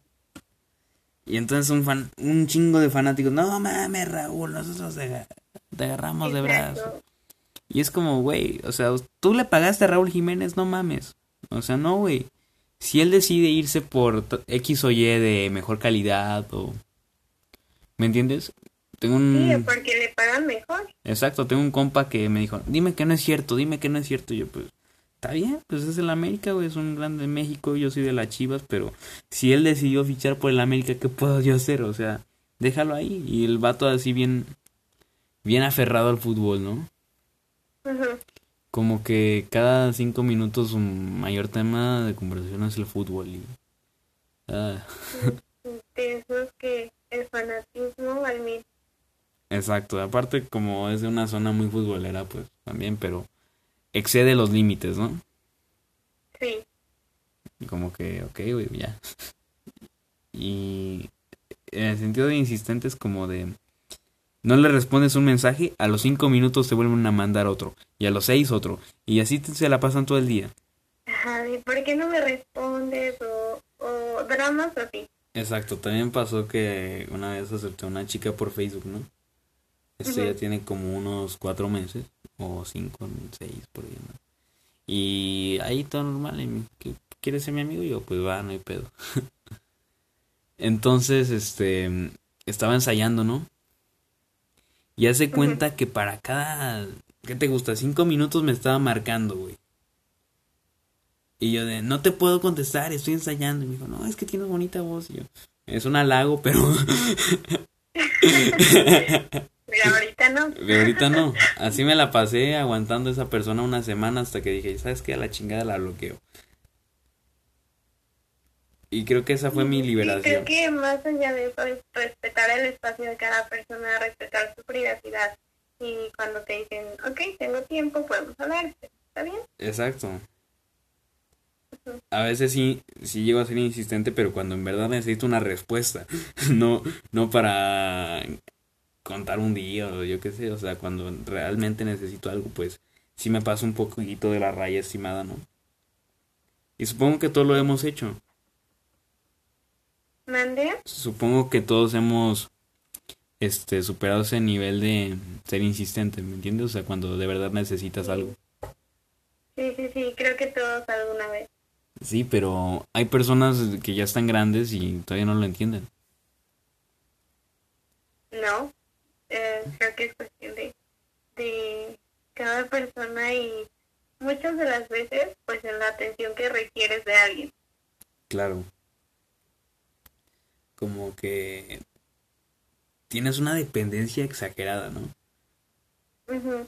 Y entonces un fan, un chingo de fanáticos, no mames, Raúl, nosotros te, aga- te agarramos de brazo. Y es como, güey, o sea, tú le pagaste a Raúl Jiménez, no mames. O sea, no, güey. Si él decide irse por X o Y de mejor calidad o... ¿Me entiendes? Tengo Sí, un... porque le pagan mejor. Exacto, tengo un compa que me dijo, dime que no es cierto, dime que no es cierto. Y yo, pues, está bien, pues es el América, güey, es un grande de México, yo soy de las Chivas, pero si él decidió fichar por el América, ¿qué puedo yo hacer? O sea, déjalo ahí. Y el vato así bien, bien aferrado al fútbol, ¿no? Como que cada cinco minutos su mayor tema de conversación es el fútbol. Y, ah, que el fanatismo al mil. exacto, aparte como es de una zona muy futbolera, pues también, pero excede los límites, ¿no? Sí. Como que, ok, güey, ya. Y en el sentido de insistente es como de... No le respondes un mensaje, a los cinco minutos te vuelven a mandar otro, y a los seis otro, y así te- se la pasan todo el día. Ajá, ¿por qué no me respondes? O, o dramas así. Exacto, también pasó que una vez acepté a una chica por Facebook, ¿no? Esto ya tiene como unos cuatro meses, o cinco, seis, por ahí, ¿no? Y ahí todo normal, y me- ¿qué- ¿quieres ser mi amigo? Y yo, pues va, no hay pedo. Entonces, este, estaba ensayando, ¿no? Y hace cuenta que para cada, ¿qué te gusta? Cinco minutos me estaba marcando, güey. Y yo de, no te puedo contestar, estoy ensayando. Y me dijo, no, es que tienes bonita voz. Y yo, es un halago, pero, Pero ahorita no. pero ahorita no. Así me la pasé aguantando a esa persona una semana hasta que dije, ¿sabes qué? A la chingada la bloqueo. Y creo que esa fue mi Sí, liberación. creo que más allá de eso es respetar el espacio de cada persona, respetar su privacidad. Y cuando te dicen, ok, tengo tiempo, podemos hablar, ¿está bien? Exacto. A veces sí, sí llego a ser insistente, pero cuando en verdad necesito una respuesta, no, no para contar un día o yo qué sé, o sea, cuando realmente necesito algo, pues sí me paso un poquito de la raya estimada, ¿no? Y supongo que todos lo hemos hecho. ¿Mande? Supongo que todos hemos este superado ese nivel de ser insistente, ¿me entiendes? O sea, cuando de verdad necesitas algo. Sí, sí, sí, creo que todos alguna vez. Sí, pero hay personas que ya están grandes y todavía no lo entienden. No, eh, creo que es cuestión de, de cada persona y muchas de las veces, pues en la atención que requieres de alguien. Claro. Como que tienes una dependencia exagerada, ¿no?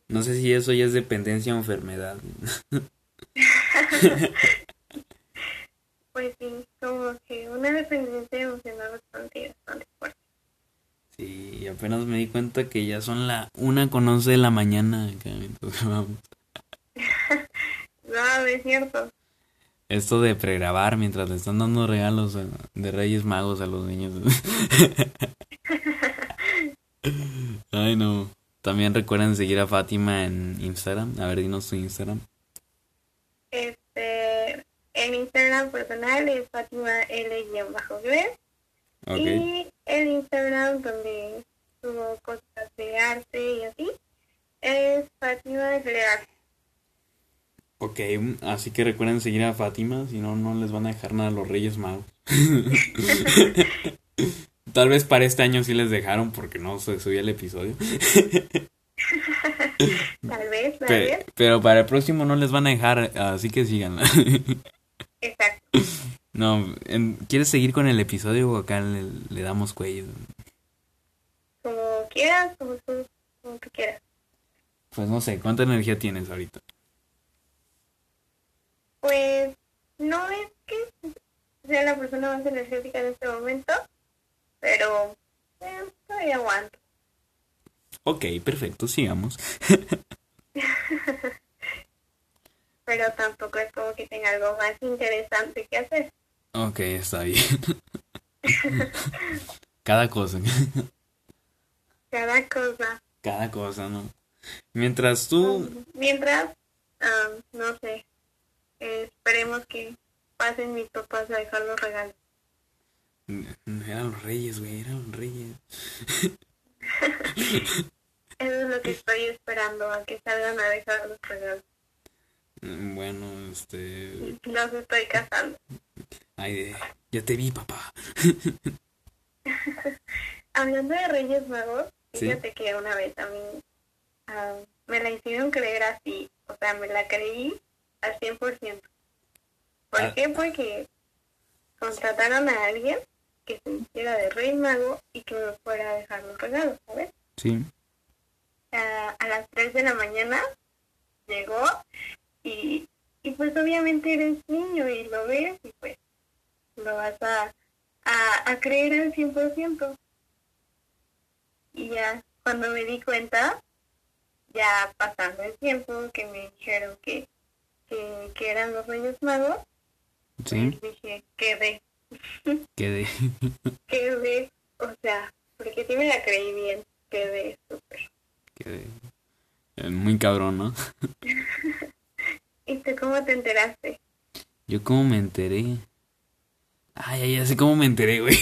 No sé si eso ya es dependencia o enfermedad. Pues sí, como que una dependencia emocional bastante, bastante fuerte. Sí, y apenas me di cuenta que ya son la una con once de la mañana. acá, entonces, vamos. No, es cierto. Esto de pregrabar mientras le están dando regalos a- de Reyes Magos a los niños. Ay, no. También recuerden seguir a Fátima en Instagram. A ver, dinos tu Instagram. Este, en Instagram personal es Fátima L-Gres Y el Instagram donde subo cosas de arte y así es Fátima Leal. Ok, así que recuerden seguir a Fátima, si no, no les van a dejar nada a los Reyes Magos. Tal vez para este año sí les dejaron porque no se subía el episodio. Tal vez, tal Pe- vez. pero para el próximo no les van a dejar, así que síganla. Exacto. No, ¿quieres seguir con el episodio o acá le, le damos cuello? Como quieras, como tú, como tú quieras. Pues no sé, ¿cuánta energía tienes ahorita? Pues no es que sea la persona más energética en este momento, pero eh, todavía aguanto. Ok, perfecto, sigamos. Pero tampoco es como que tenga algo más interesante que hacer. Ok, está bien. Cada cosa, Cada cosa. cada cosa, ¿no? Mientras tú... Mientras, ah, no sé, eh, esperemos que pasen mis papás a dejar los regalos. Eran los reyes, güey, eran los reyes. Eso es lo que estoy esperando, a que salgan a dejar los regalos. Bueno, este... Los estoy cazando. Ay, de... Ya te vi, papá. Hablando de Reyes Magos, Sí. fíjate que una vez a mí ah, me la hicieron creer así, o sea, me la creí al 100%. ¿Por Ah. qué? Porque contrataron a alguien que se hiciera de Rey Mago y que me fuera a dejar los regalos, ¿sabes? Sí. a, a las 3 de la mañana llegó y, y pues obviamente eres niño y lo ves y pues lo vas a, a, a creer al 100%. Y ya cuando me di cuenta, ya pasando el tiempo que me dijeron que, que, que eran los Reyes Magos, Sí, pues dije, quedé, quedé. quedé, o sea, porque sí me la creí bien, quedé súper. quedé. Eh, Muy cabrón, ¿no? ¿Y tú cómo te enteraste? Yo cómo me enteré. Ay, ay, ya sé cómo me enteré, güey.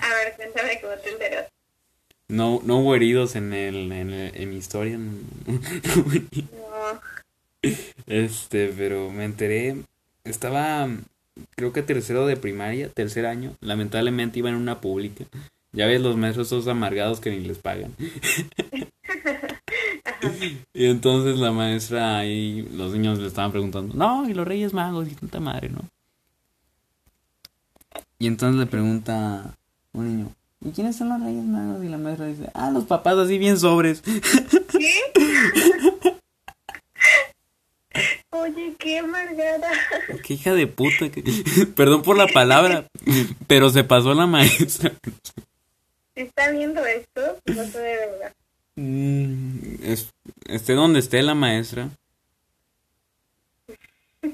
A ver, cuéntame cómo te enteraste. No, no hubo heridos en el, en, el- en mi historia. no- No, Este, pero me enteré. Estaba, creo que tercero de primaria, tercer año. Lamentablemente iba en una pública. Ya ves los maestros esos amargados que ni les pagan. Y entonces la maestra ahí, los niños le estaban preguntando, no, y los Reyes Magos y tanta madre, ¿no? Y entonces le pregunta un niño, ¿y quiénes son los Reyes Magos? Y la maestra dice, ah, los papás así bien sobres. ¿qué? Oye, qué amargada. Qué hija de puta. que- Perdón por la palabra, pero se pasó la maestra. ¿Está viendo esto? No sé de verdad. Mm, es- esté donde esté la maestra.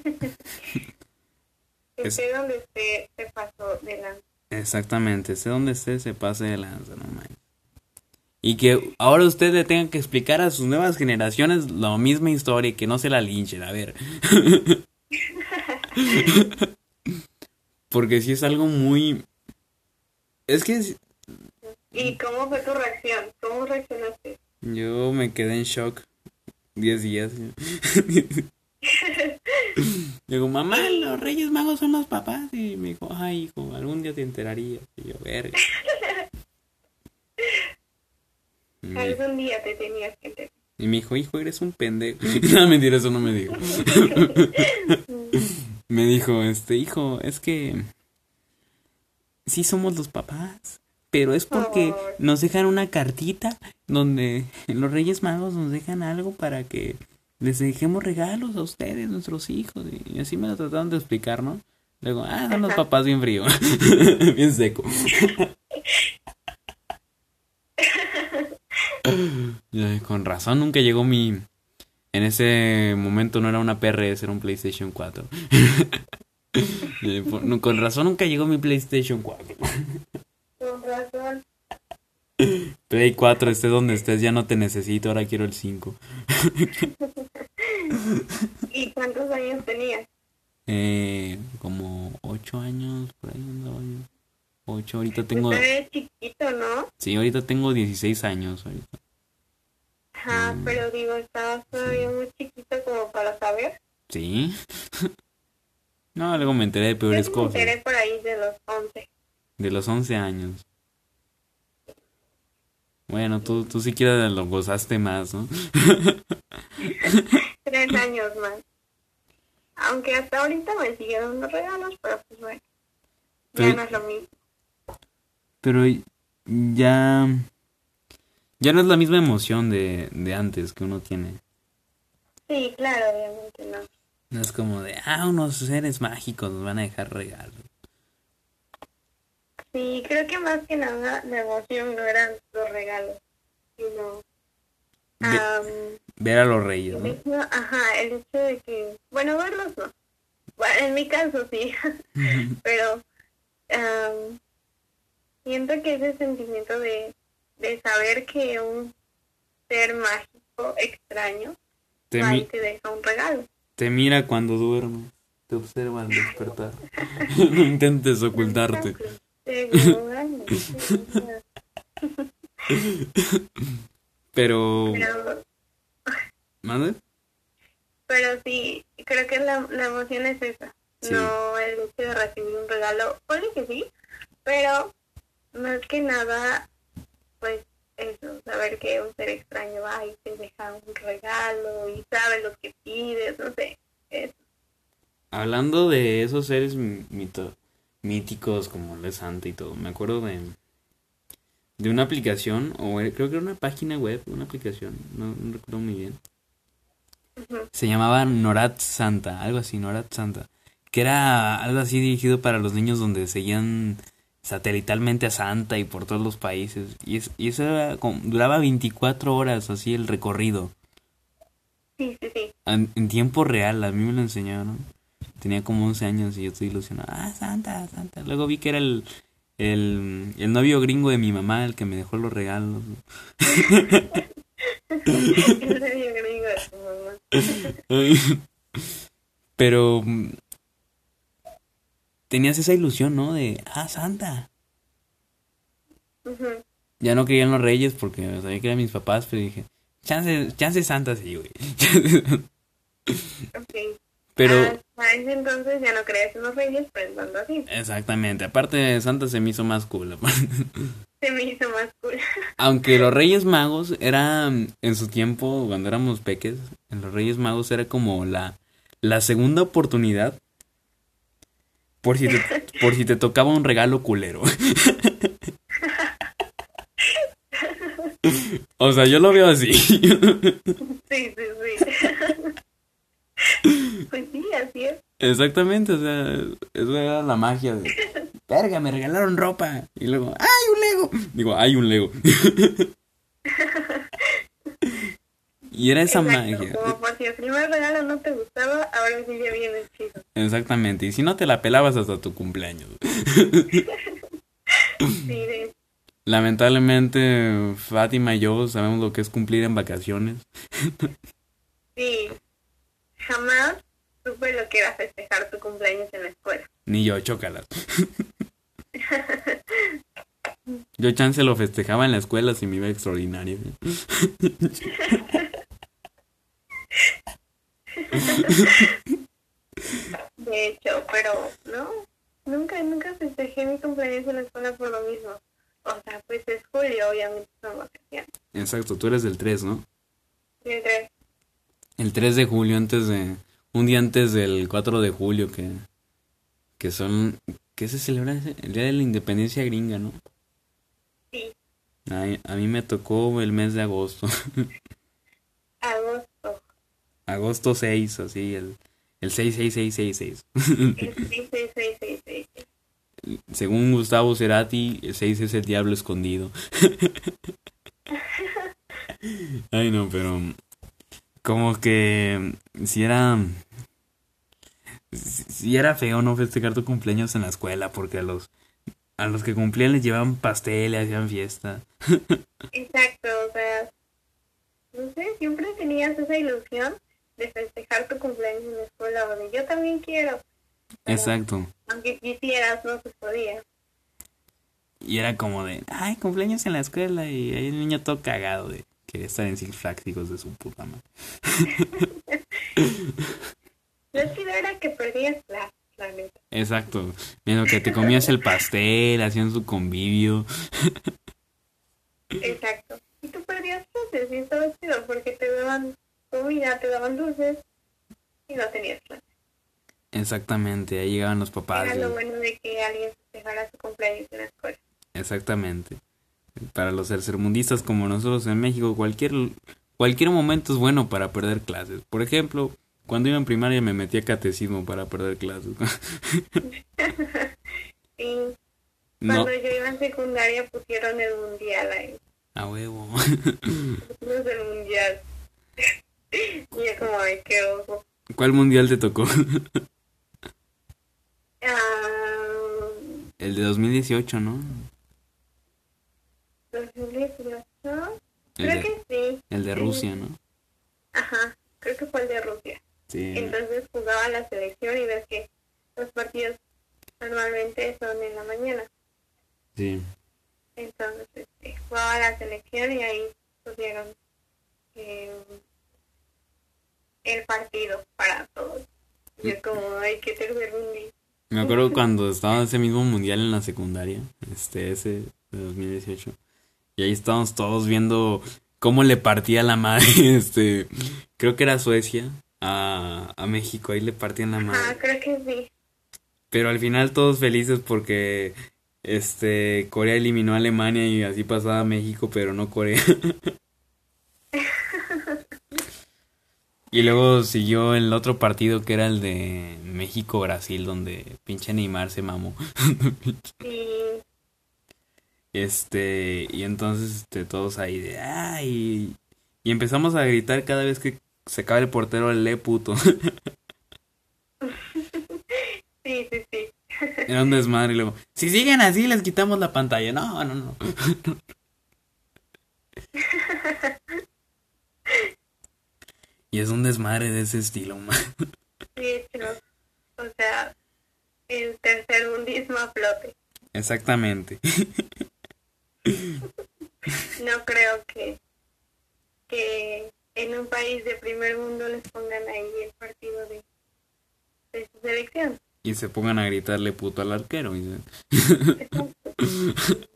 Es- Esté donde esté, se pasó de la... Exactamente, esté donde esté, se pase de lanza, no manches. Y que ahora usted le tenga que explicar a sus nuevas generaciones la misma historia y que no se la linchen, a ver. Porque si es algo muy... Es que es- ¿Y cómo fue tu reacción? ¿Cómo reaccionaste? yo me quedé en shock 10 días. Digo, mamá, los Reyes Magos son los papás. Y me dijo, ay, hijo, algún día te enterarías. Y yo, verga. Algún día te tenías que enterar. Y me dijo, hijo, eres un pendejo. no, mentira, eso no me dijo. me dijo, este, hijo, es que sí somos los papás, pero es porque nos dejan una cartita donde los Reyes Magos nos dejan algo para que les dejemos regalos a ustedes, nuestros hijos. Y así me lo trataron de explicar, ¿no? Luego, ah, son los papás bien frío, bien seco. Con razón nunca llegó mi... En ese momento no era una PRS, era un PlayStation 4. Ya, por- no, Con razón nunca llegó mi PlayStation 4. Con razón. Play 4, esté donde estés, ya no te necesito, ahora quiero el 5. ¿Y cuántos años tenías? Eh, como 8 años, por ahí andaba yo. 8, ahorita tengo... Pues eres chiquito, ¿no? Sí, ahorita tengo 16 años. Ahorita. Ajá, Mm. pero digo, estabas todavía muy chiquito como para saber. ¿Sí? no, luego me enteré de peores Yo me cosas. enteré por ahí de los 11. De los 11 años. Bueno, tú, tú siquiera lo gozaste más, ¿no? Tres años más. Aunque hasta ahorita me siguen dando regalos, pero pues bueno. Ya no es lo mismo. Pero ya... Ya no es la misma emoción de, de antes que uno tiene. Sí, claro, obviamente no. No es como de, ah, unos seres mágicos nos van a dejar regalos. Sí, creo que más que nada la emoción no eran los regalos, sino am, ver a los reyes, el ¿no? hecho, ajá, el hecho de que, bueno, verlos no. Bueno, en mi caso sí, pero am, siento que ese sentimiento de, de saber que un ser mágico extraño Te, va y mi- te deja un regalo. te mira cuando duermes. Te observa al despertar. no intentes ocultarte. Pero... pero ¿Mande? Pero sí, creo que la, la emoción es esa. Sí. No el hecho de recibir un regalo. Puede que sí, pero más que nada, pues eso, saber que un ser extraño va y te deja un regalo y sabe lo que pides, no sé. Eso. Hablando de esos seres mi- mito- míticos como la Santa y todo, me acuerdo de, de una aplicación, o creo que era una página web, una aplicación, no, no recuerdo muy bien. Se llamaba Norat Santa, algo así, Norat Santa. Que era algo así dirigido para los niños donde seguían satelitalmente a Santa y por todos los países. Y, es, y eso era duraba 24 horas así el recorrido. Sí, sí, sí. En, tiempo real, a mí me lo enseñaron. Tenía como 11 años y yo estoy ilusionado. Ah, Santa, Santa. Luego vi que era el, el, el novio gringo de mi mamá el que me dejó los regalos. el novio gringo de tu mamá. Pero tenías esa ilusión, ¿no? De, ah, Santa. Ya no querían los reyes porque sabía que eran mis papás, pero dije, chance, chance Santa sí, güey. ok. Pero... Ah, ese entonces ya no creías en los reyes pensando así. Exactamente. Aparte, Santa se me hizo más cool. se me hizo más cool. Aunque los Reyes Magos eran, en su tiempo, cuando éramos peques, en los Reyes Magos era como la, la segunda oportunidad por si te, por si te tocaba un regalo culero. o sea, yo lo veo así. sí, sí, sí. Pues sí, así es. Exactamente, o sea, eso era la magia de... Verga, me regalaron ropa. Y luego, ¡ay, un Lego! Digo, ¡ay, un Lego! Y era esa magia. Como por si el primer regalo no te gustaba, ahora sí ya viene chido. Exactamente. Y si no te la pelabas hasta tu cumpleaños. sí, Lamentablemente, Fátima y yo sabemos lo que es cumplir en vacaciones. sí. Jamás supe lo que era festejar tu cumpleaños en la escuela. Ni yo, chócalas. Yo chance lo festejaba en la escuela si me iba extraordinario. De hecho, pero no, nunca, nunca festejé mi cumpleaños en la escuela por lo mismo. O sea, pues es julio, obviamente son vacaciones. Exacto, tú eres del 3, ¿no? El 3. El 3 de julio, antes de. Un día antes del 4 de julio, que. Que son. ¿Qué se celebra? El día de la independencia gringa, ¿no? Sí. a mí me tocó el mes de agosto. agosto agosto 6, así, el, el 66666. El 66666. Según Gustavo Cerati, el 6 es el diablo escondido. Ay, no, pero como que si era si era feo no festejar tu cumpleaños en la escuela porque a los a los que cumplían les llevaban pastel, hacían fiesta. Exacto, o sea, no sé, siempre tenías esa ilusión de festejar tu cumpleaños en la escuela o de yo también quiero. Exacto. Aunque quisieras, no se podía. Y era como de, ay, cumpleaños en la escuela y hay un niño todo cagado de que estar en Six Flags, de su puta madre. Lo chido era que perdías la, la neta. Exacto. Viendo que te comías el pastel, hacían su convivio. Exacto. Y tú perdías clases y estaba chido porque te daban comida, te daban dulces y no tenías clase. Exactamente, ahí llegaban los papás. Era lo bueno de que alguien dejara su cumpleaños en la escuela. Exactamente. Para los tercermundistas como nosotros en México, cualquier, cualquier momento es bueno para perder clases. Por ejemplo, cuando iba en primaria me metí a catecismo para perder clases. sí. Cuando yo iba en secundaria pusieron el mundial ahí. A huevo. Pusimos el mundial. Y es como, ay, qué ojo. ¿Cuál mundial te tocó? Ah, el de 2018, ¿no? 2018. Creo que sí. El de Rusia, ¿no? Ajá, creo que fue el de Rusia. Sí. Entonces jugaba la selección y ves que los partidos normalmente son en la mañana. Sí. Entonces este, jugaba la selección y ahí pusieron eh, el partido para todos. Y es como, hay que tercer mundial. Me acuerdo cuando estaba ese mismo mundial en la secundaria, este, ese de 2018. Y ahí estábamos todos viendo cómo le partía la madre, este, creo que era Suecia, a, a México, ahí le partían la madre. Ah, creo que sí. Pero al final todos felices porque este, Corea eliminó a Alemania y así pasaba a México, pero no Corea. y luego siguió el otro partido que era el de México-Brasil, donde pinche Neymar se mamó. Sí, Este, y entonces este, todos ahí de ay. Y empezamos a gritar cada vez que se acaba el portero el le puto. sí, sí, sí. Era un desmadre y luego, si siguen así les quitamos la pantalla. No, no, no. y es un desmadre de ese estilo, man. Sí, pero, o sea, el tercer mundismo a flote. Exactamente. No creo que, que en un país de primer mundo les pongan ahí el partido de, de su selección. Y se pongan a gritarle puto al arquero. y se-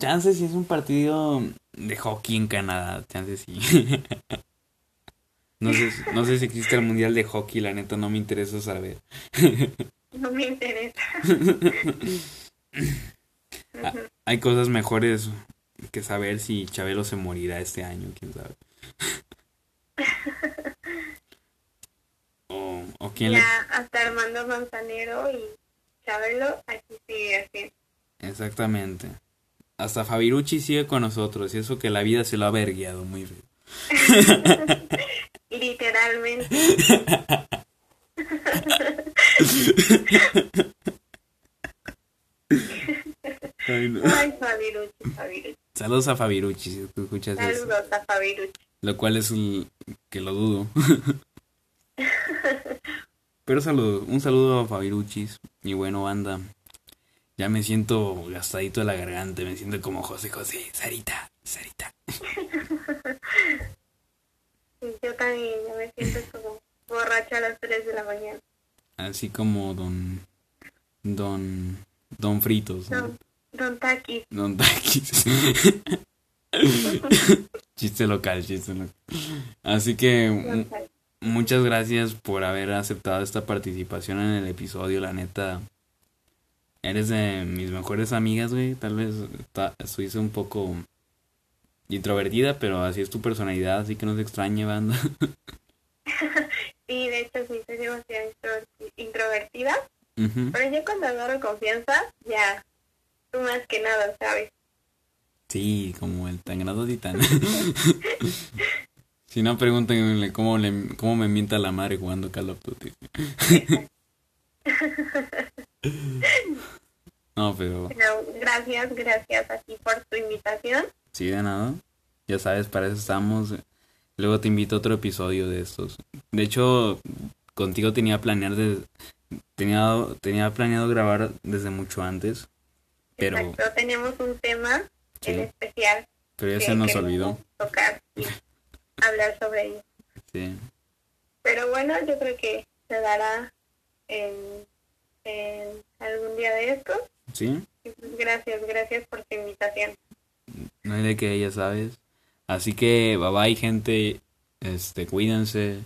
Chance si es un partido de hockey en Canadá, chance sí. No sé, no sé si existe el mundial de hockey, la neta no me interesa saber. No me interesa. Ah, Hay cosas mejores que saber si Chabelo se morirá este año, quién sabe. O, o quién le... Hasta Armando Manzanero y Chabelo aquí sigue así. Exactamente. Hasta Fabirucci sigue con nosotros y eso que la vida se lo ha vergueado muy feo. Literalmente. Ay, no. Ay, Fabiruchi, Fabiruchi. Saludos a Fabirucci si tú escuchas eso. Saludos a Fabiruchi. Lo cual es un- que lo dudo. Pero saludo, un saludo a Fabiruchis. Y bueno, banda. Ya me siento gastadito de la garganta. Me siento como José José. Sarita, Sarita. Yo también ya me siento como borracha a las 3 de la mañana. Así como don. Don. Don Fritos. Don, don Takis. Don Taquis. chiste local, chiste local. Así que Takis. muchas gracias por haber aceptado esta participación en el episodio, la neta. Eres de mis mejores amigas, güey. Tal vez ta- estuviste un poco introvertida, pero así es tu personalidad, así que no se extrañe, banda. Sí, de hecho sí soy demasiado introverti- Pero yo cuando agarro confianza, ya, tú más que nada, ¿sabes? Sí, como el tan grado titán. si no, pregúntenle cómo, le, cómo me mienta la madre jugando Call of Duty. no, pero Pero gracias, gracias a ti por tu invitación. sí, de nada. Ya sabes, para eso estamos. Luego te invito a otro episodio de estos. De hecho, contigo tenía planear de, tenía, tenía planeado grabar desde mucho antes, pero, Exacto, tenemos un tema Sí. en especial pero ya que se nos olvidó. tocar y hablar sobre ello. Sí. Pero bueno, yo creo que se dará en, en algún día de estos. ¿Sí? Pues gracias, gracias por tu invitación. No hay de que ya sabes. Así que bye bye gente, este cuídense,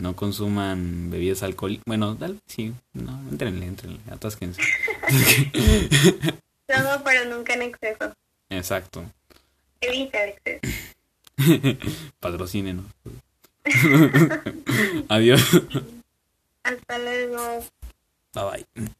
no consuman bebidas alcohólicas. Bueno, tal vez sí, no, entrenle, entrenle, atásquense. Todo, pero nunca en exceso. Exacto. Evita el exceso. Patrocínenos. Adiós. Hasta luego. Bye bye.